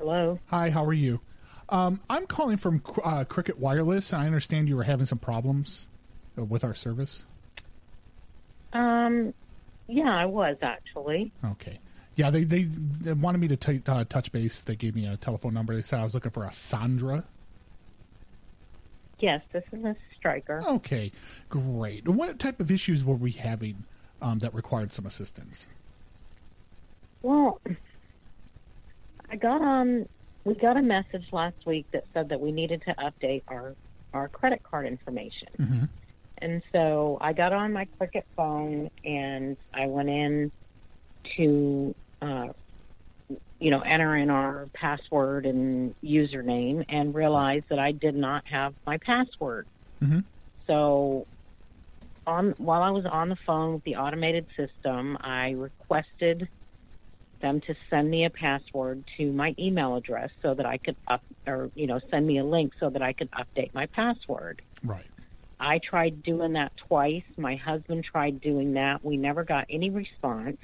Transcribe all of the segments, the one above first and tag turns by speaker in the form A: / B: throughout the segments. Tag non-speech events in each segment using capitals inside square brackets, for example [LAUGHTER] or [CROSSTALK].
A: Hello.
B: Hi, how are you? Um, I'm calling from uh, Cricket Wireless, I understand you were having some problems uh, with our service.
A: Um, yeah, I was actually.
B: Okay. Yeah, they they, they wanted me to t- uh, touch base. They gave me a telephone number. They said I was looking for a Sandra.
A: Yes, this is Miss Stryker.
B: Okay, great. What type of issues were we having um, that required some assistance?
A: Well, I got on. We got a message last week that said that we needed to update our our credit card information.
B: Mm-hmm.
A: And so I got on my Cricket phone and I went in to, uh, you know, enter in our password and username and realized that I did not have my password.
B: Mhm.
A: So on while I was on the phone with the automated system, I requested them to send me a password to my email address so that I could up or you know send me a link so that I could update my password.
B: Right.
A: I tried doing that twice. My husband tried doing that. We never got any response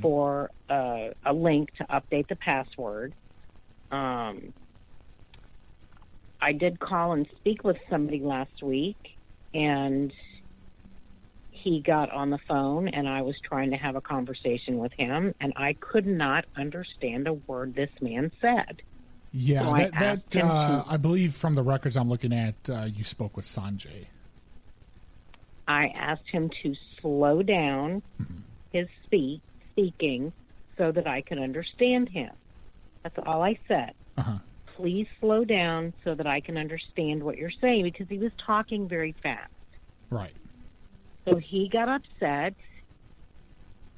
A: for uh, a link to update the password. Um, I did call and speak with somebody last week, and he got on the phone, and I was trying to have a conversation with him, and I could not understand a word this man said.
B: Yeah,
A: So I
B: that, that
A: asked him
B: uh,
A: to-
B: I believe from the records I'm looking at, uh, you spoke with Sanjay.
A: I asked him to slow down his speak speaking so that I could understand him. That's all I said.
B: Uh-huh.
A: Please slow down so that I can understand what you're saying because he was talking very fast.
B: Right.
A: So he got upset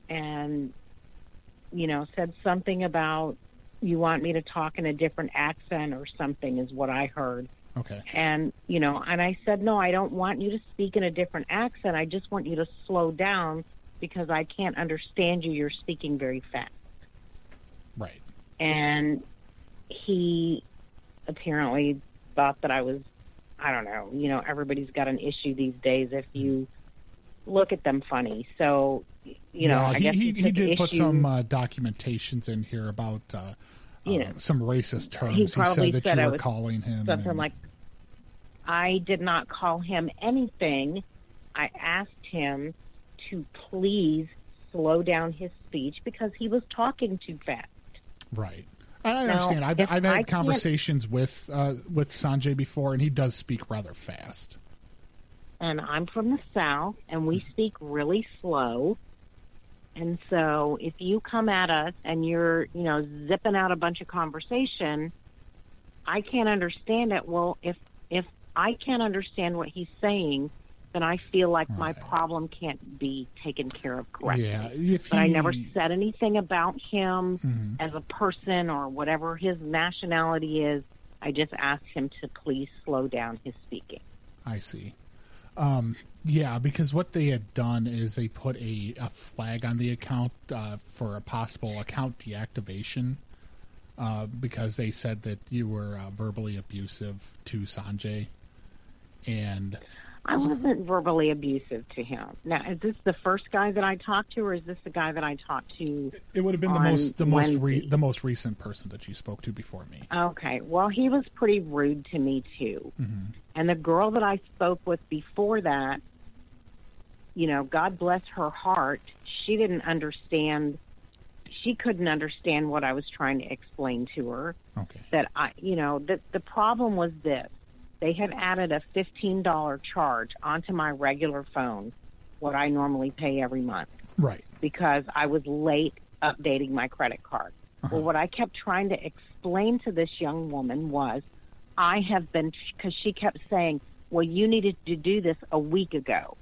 A: and you know said something about you want me to talk in a different accent or something is what I heard.
B: Okay.
A: And, you know, and I said, no, I don't want you to speak in a different accent. I just want you to slow down because I can't understand you. You're speaking very fast.
B: Right.
A: And he apparently thought that I was, I don't know, you know, everybody's got an issue these days if you look at them funny. So, you know,
B: yeah,
A: I
B: he,
A: guess
B: he,
A: he,
B: did put some uh, documentations in here about uh,
A: You
B: uh,
A: know,
B: some racist terms.
A: he
B: He,
A: probably
B: said that
A: said
B: you
A: I
B: were
A: was
B: calling him.
A: something
B: and-
A: like I did not call him anything. I asked him to please slow down his speech because he was talking too fast.
B: Right. I I
A: Now,
B: understand. I've, I've had
A: can't-
B: conversations with uh, with Sanjay before, and he does speak rather fast.
A: And I'm from the South and we speak really slow. And so if you come at us and you're, you know, zipping out a bunch of conversation, I can't understand it. Well, if if I can't understand what he's saying, then I feel like my problem can't be taken care of correctly.
B: Yeah, if
A: but I never said anything about him
B: Mhm.
A: as a person or whatever his nationality is. I just asked him to please slow down his speaking.
B: I see. Um, yeah, because what they had done is they put a, a flag on the account uh, for a possible account deactivation uh, because they said that you were uh, verbally abusive to Sanjay. And
A: I wasn't verbally abusive to him. Now, is this the first guy that I talked to, or is this the guy that I talked to?
B: it would have been the most the most re- the most recent person that you spoke to before me.
A: Okay, well, he was pretty rude to me too. Mm-hmm. And the girl that I spoke with before that, you know, God bless her heart, she didn't understand. She couldn't understand what I was trying to explain to her.
B: Okay.
A: That I, you know, that the problem was this: they had added a fifteen dollar charge onto my regular phone, what I normally pay every month
B: Right.
A: because I was late updating my credit card. Uh-huh. Well, what I kept trying to explain to this young woman was I have been, because she kept saying, well, you needed to do this a week ago.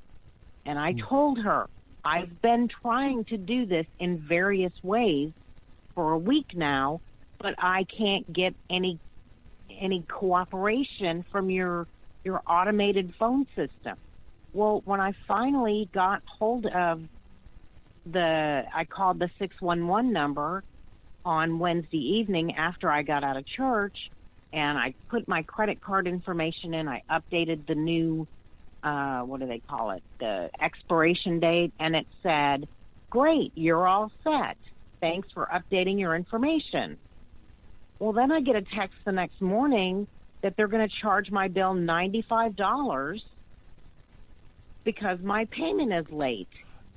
A: And I hmm. told her, I've been trying to do this in various ways for a week now, but I can't get any any cooperation from your your automated phone system. Well, when I finally got hold of the I called the 611 number on Wednesday evening after I got out of church and I put my credit card information in. I updated the new uh what do they call it? The expiration date and it said, "Great, you're all set. Thanks for updating your information." Well, then I get a text the next morning that they're going to charge my bill $95 because my payment is late.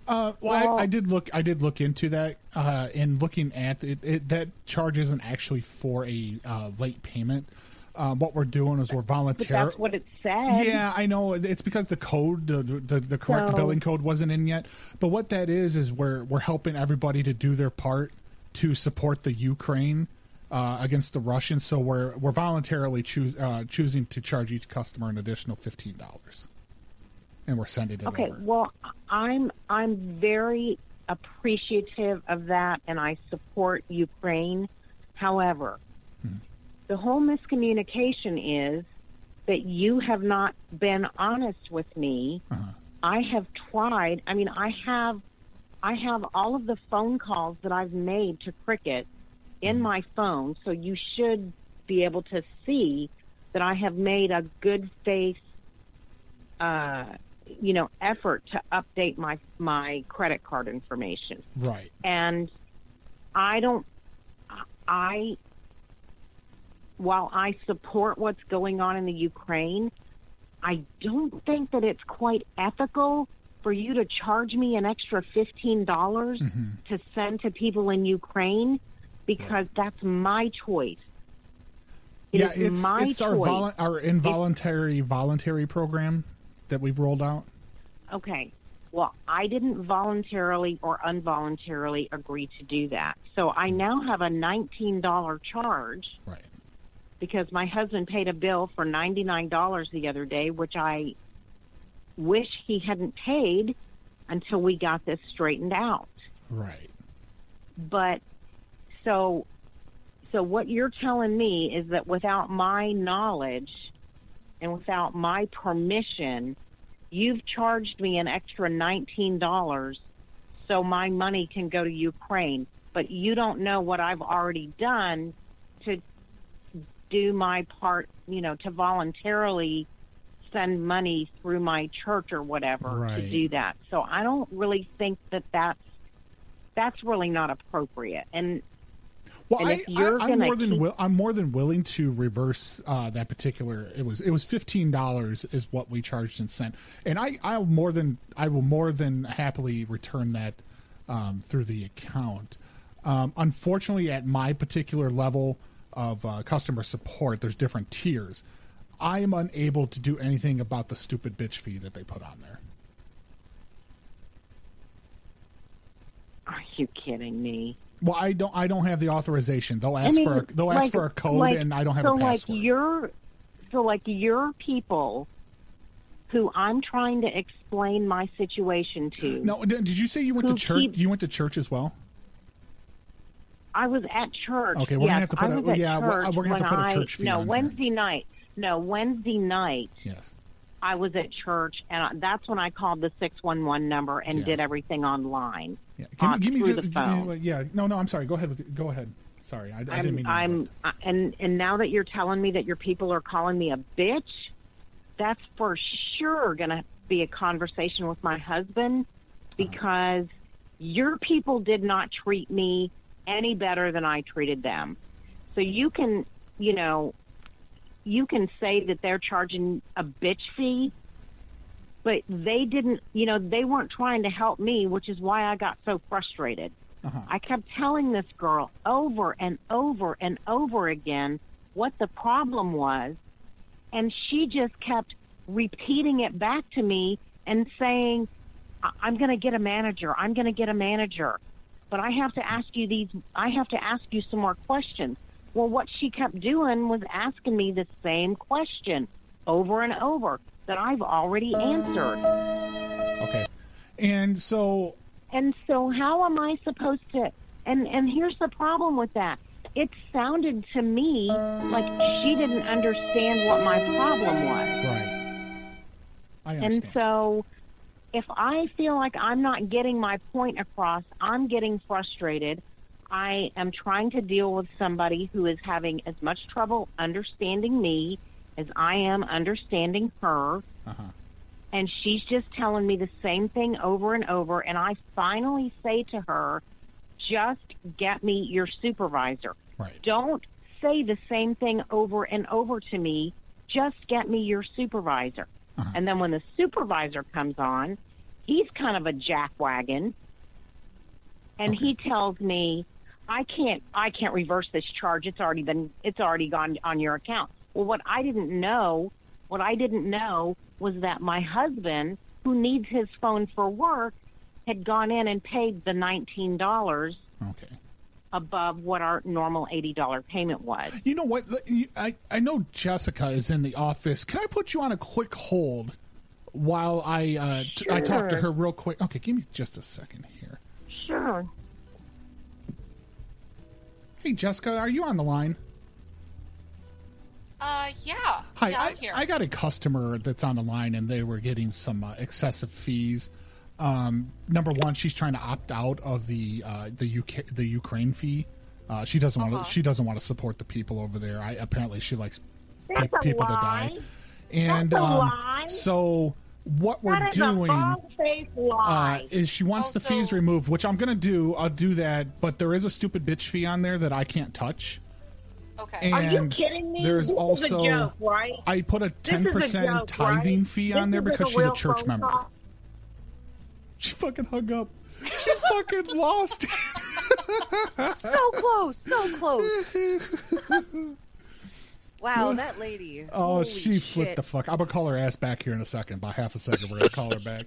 B: Uh, well,
A: Well-
B: I, I did look. I did look into that. Uh, and looking at it, it, that charge isn't actually for a uh, late payment. Um, what we're doing is we're
A: But that's what it said.
B: Yeah, I know. It's because the code, the the, the correct
A: So-
B: billing code, wasn't in yet. But what that is is we're we're helping everybody to do their part to support the Ukraine uh, against the Russians. So we're we're voluntarily choose, uh, choosing to charge each customer an additional fifteen dollars, and we're sending it
A: Okay,
B: over.
A: well, I'm I'm very appreciative of that, and I support Ukraine. However, the whole miscommunication is that you have not been honest with me. I have tried. I mean, I have I have all of the phone calls that I've made to Cricket in my phone, so you should be able to see that I have made a good faith uh, you know effort to update my my credit card information
B: Right.
A: and i don't i while i support what's going on in the ukraine i don't think that it's quite ethical for you to charge me an extra $15 to send to people in ukraine because that's my choice It
B: yeah, it's
A: my
B: it's our volu- our involuntary voluntary program that we've rolled out.
A: Okay. Well, I didn't voluntarily or involuntarily agree to do that. So I mm-hmm. now have a $19 charge
B: Right.
A: because my husband paid a bill for $99 the other day, which I wish he hadn't paid until we got this straightened out.
B: Right.
A: But so so what you're telling me is that without my knowledge and without my permission, you've charged me an extra $19 so my money can go to Ukraine, but you don't know what I've already done to do my part, you know, to voluntarily send money through my church or whatever to do that. So I don't really think that that's that's really not appropriate. And
B: Well,
A: And
B: I,
A: if you're
B: I, I'm more than
A: keep-
B: will, I'm more than willing to reverse uh, that particular. It was it was fifteen dollars is what we charged and sent, and I I will more than I will more than happily return that um, through the account. Um, unfortunately, at my particular level of uh, customer support, there's different tiers. I am unable to do anything about the stupid bitch fee that they put on there.
A: are you kidding me?
B: Well, I don't. I don't have the authorization. They'll
A: I
B: ask
A: mean,
B: for a, they'll ask
A: like-
B: for a code,
A: like-
B: and I don't have
A: so
B: a password.
A: like you're so like your people who I'm trying to explain my situation to.
B: No, did you say you went to church?
A: keeps-
B: You went to church as well.
A: I was at church.
B: Okay, we're gonna have to put
A: I
B: a-
A: at
B: yeah, we're-
A: church
B: we're gonna have to put a
A: I-
B: church fee
A: No,
B: on here.
A: Wednesday night. No, Wednesday night.
B: Yes.
A: I was at church, and I, that's when I called the six one one number and
B: Yeah.
A: did everything online.
B: Yeah.
A: On-
B: me- give me
A: through
B: just,
A: the
B: give me-
A: phone.
B: yeah. No, no. I'm sorry. Go ahead. With, go ahead. Sorry, I, I didn't mean. To
A: I'm. I- uh, and and now that you're telling me that your people are calling me a bitch, that's for sure going to be a conversation with my husband uh-huh. because your people did not treat me any better than I treated them. So you can, you know, you can say that they're charging a bitch fee, but they didn't, you know, they weren't trying to help me, which is why I got so frustrated.
B: Uh-huh.
A: I kept telling this girl over and over and over again what the problem was, and she just kept repeating it back to me and saying, "I- "I'm going to get a manager. I'm going to get a manager." But I have to ask you these. I have to ask you some more questions. Well, what she kept doing was asking me the same question over and over that I've already answered.
B: Okay. And so,
A: And so how am I supposed to and and here's the problem with that. It sounded to me like she didn't understand what my problem was.
B: right. I understand.
A: And so if I feel like I'm not getting my point across, I'm getting frustrated. I am trying to deal with somebody who is having as much trouble understanding me as I am understanding her.
B: uh-huh.
A: and she's just telling me the same thing over and over. And I finally say to her, just get me your supervisor.
B: Right.
A: Don't say the same thing over and over to me. Just get me your supervisor.
B: Uh-huh.
A: And then when the supervisor comes on, he's kind of a jackwagon, and
B: Okay.
A: he tells me, "I can't, I can't reverse this charge. It's already been, it's already gone on your account." Well, what I didn't know, what I didn't know was that my husband, who needs his phone for work, had gone in and paid the nineteen dollars
B: Okay.
A: above what our normal eighty dollar payment was.
B: You know what? I, I know Jessica is in the office. Can I put you on a quick hold while I uh, t- I talk to her real quick? Okay, give me just a second here.
A: Sure.
B: Hey, Jessica, are you on the line?
C: Uh, yeah.
B: Hi,
C: yeah,
B: I,
C: I'm here.
B: I got a customer that's on the line, and they were getting some uh, excessive fees. Um, number one, she's trying to opt out of the uh, the UK the Ukraine fee. Uh, she doesn't want
C: Uh-huh.
B: to. She doesn't want to support the people over there. I apparently she likes pe-
A: That's a
B: people to die. And
A: That's a
B: um,
A: lie.
B: so what we're
A: That is
B: doing uh, is she wants the fees removed, which I'm going to do. I'll do that, but there is a stupid bitch fee on there that I can't touch.
C: Okay.
B: And
A: Are you kidding me?
B: There's
A: This is a
B: also
A: joke, right?
B: I put a ten percent tithing
A: right?
B: fee
A: This
B: on there
A: is
B: because
A: a
B: she's a church member.
A: call.
B: She fucking hung up. She fucking [LAUGHS] lost. it.
D: so close, so close. wow, that lady.
B: Oh,
D: Holy
B: she flipped
D: shit.
B: the fuck. I'm gonna call her ass back here in a second. By half a second, we're gonna call her back.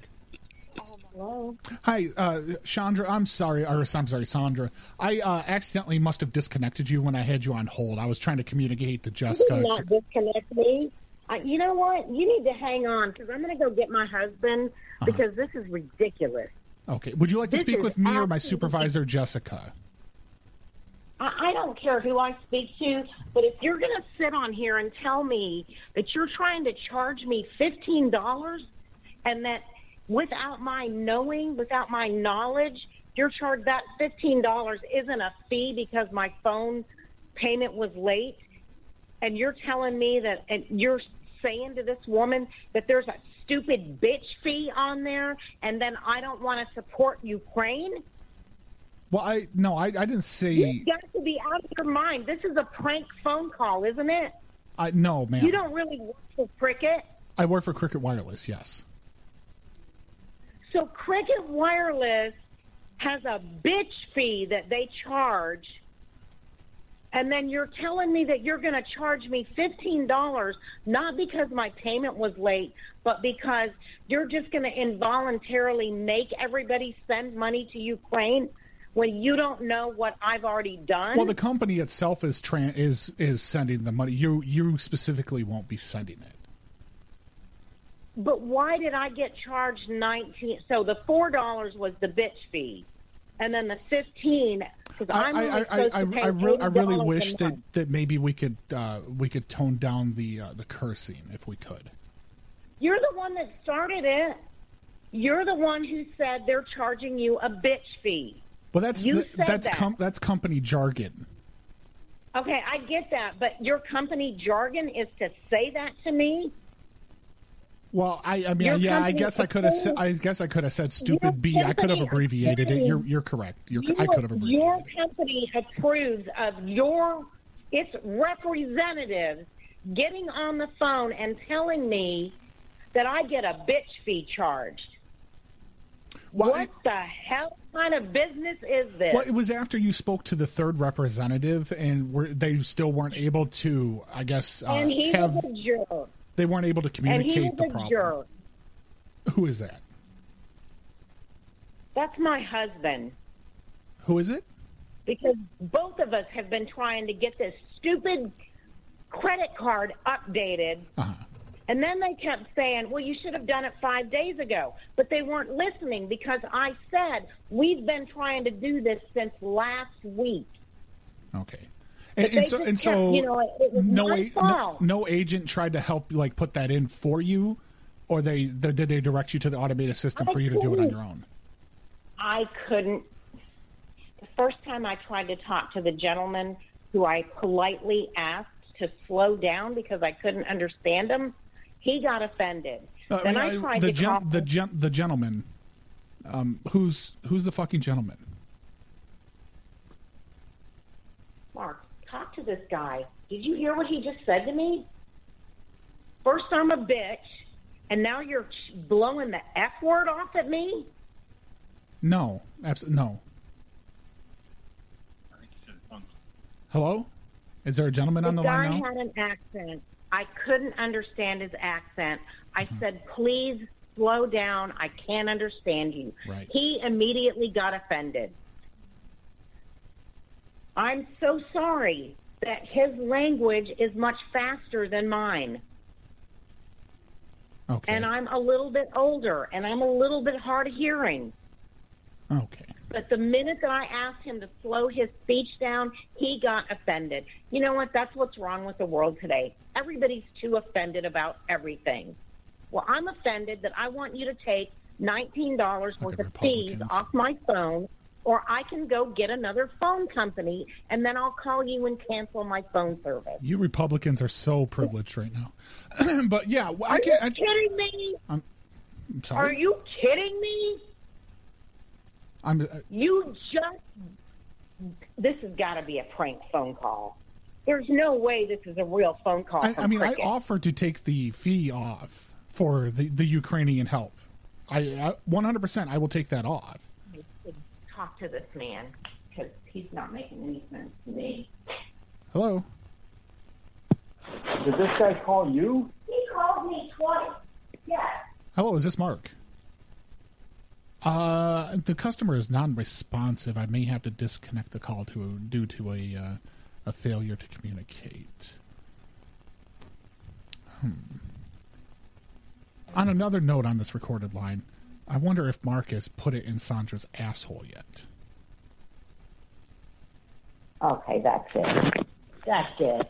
A: Hello?
B: Hi, uh, Chandra. I'm sorry, or I'm sorry, Sandra. I uh, accidentally must have disconnected you when I had you on hold. I was trying to communicate to
A: You
B: Jessica.
A: did not disconnect me. Uh, you know what? You need to hang on because I'm going to go get my husband
B: Uh-huh.
A: because this is ridiculous.
B: Okay. Would you like to
A: This
B: speak with me or my supervisor, Jessica?
A: I, I don't care who I speak to, but if you're going to sit on here and tell me that you're trying to charge me fifteen dollars, and that without my knowing, without my knowledge, you're charged that fifteen dollars isn't a fee because my phone payment was late, and you're telling me that, and you're saying to this woman that there's a stupid bitch fee on there, and then I don't want to support Ukraine.
B: Well, I no, I, I didn't say.
A: You've got to be out of your mind. This is a prank phone call, isn't it?
B: I no, man.
A: You don't really work for Cricket.
B: I work for Cricket Wireless. Yes.
A: So Cricket Wireless has a bitch fee that they charge. And then you're telling me that you're going to charge me $15, not because my payment was late, but because you're just going to involuntarily make everybody send money to Ukraine when you don't know what I've already done?
B: Well, the company itself is tran is is sending the money. You you specifically won't be sending it.
A: But why did I get charged nineteen? So the four dollars was the bitch fee, and then the fifteen because
B: I
A: I'm
B: I, I, I,
A: pay
B: I, re- I really wish that,
A: month.
B: that maybe we could uh, we could tone down the uh, the cursing if we could.
A: You're the one that started it. You're the one who said they're charging you a bitch fee.
B: Well, that's
A: You
B: th- that's
A: that.
B: com- that's company jargon.
A: Okay, I get that, but your company jargon is to say that to me.
B: Well, I, I mean,
A: Your
B: yeah, I guess I could have. Sa- I guess I could have said stupid B. I could have abbreviated it. You're you're correct. You're, I could have abbreviated.
A: Your
B: it.
A: company approves of your its representatives getting on the phone and telling me that I get a bitch fee charged.
B: Well,
A: what the hell kind of business is this?
B: Well, it was after you spoke to the third representative, and were, they still weren't able to. I guess uh,
A: and he
B: have
A: was a jerk.
B: They weren't able to communicate the problem.
A: jerk.
B: Who is that?
A: That's my husband.
B: Who is it?
A: because both of us have been trying to get this stupid credit card updated.
B: Uh-huh.
A: And then they kept saying, well, you should have done it five days ago. But they weren't listening because I said, we've been trying to do this since last week.
B: Okay. And, and so, and
A: kept-
B: so,
A: you know, it was
B: no, a- no, no agent tried to help, like put that in for you, or they, they did they direct you to the automated system
A: I
B: for you to do it on your own?
A: I couldn't. The first time I tried to talk to the gentleman who I politely asked to slow down because I couldn't understand him, he got offended.
B: Uh,
A: then
B: I
A: I tried
B: the
A: to
B: gen- the gen- the gentleman, um, who's who's the fucking gentleman?
A: Mark, talk to the this guy. Did you hear what he just said to me? First, I'm a bitch, and now you're blowing the F word off at me?
B: No, absolutely no. Hello, is there a gentleman on the
A: guy
B: line now?
A: had an accent. I couldn't understand his accent. I
B: Mm-hmm.
A: said, please slow down. I can't understand you.
B: Right.
A: He immediately got offended. I'm so sorry that his language is much faster than mine.
B: Okay.
A: And I'm a little bit older and I'm a little bit hard of hearing.
B: okay.
A: But the minute that I asked him to slow his speech down, he got offended. You know what? That's what's wrong with the world today. Everybody's too offended about everything. Well, I'm offended that I want you to take $19 worth of fees off my phone, or I can go get another phone company and then I'll call you and cancel my phone service.
B: You Republicans are so privileged right now. [CLEARS THROAT] but yeah, I
A: Are you
B: can't. I,
A: kidding me?
B: I'm
A: Are
B: sorry.
A: Are you kidding me?
B: I'm. uh,
A: You just. This has got to be a prank phone call. There's no way this is a real phone call.
B: I, I mean, I
A: Cricket.
B: offered to take the fee off for the the Ukrainian help. I, I 100%. I will take that off.
A: Talk to this man because he's not making any sense to me.
B: Hello.
C: Did this guy call you?
A: He called me twice. Yes.
B: Hello. Is this Mark? Uh, the customer is non-responsive. I may have to disconnect the call to due to a uh, a failure to communicate. Hmm. On another note on this recorded line, I wonder if Marcus put it in Sandra's asshole yet.
A: Okay, that's it. That's it.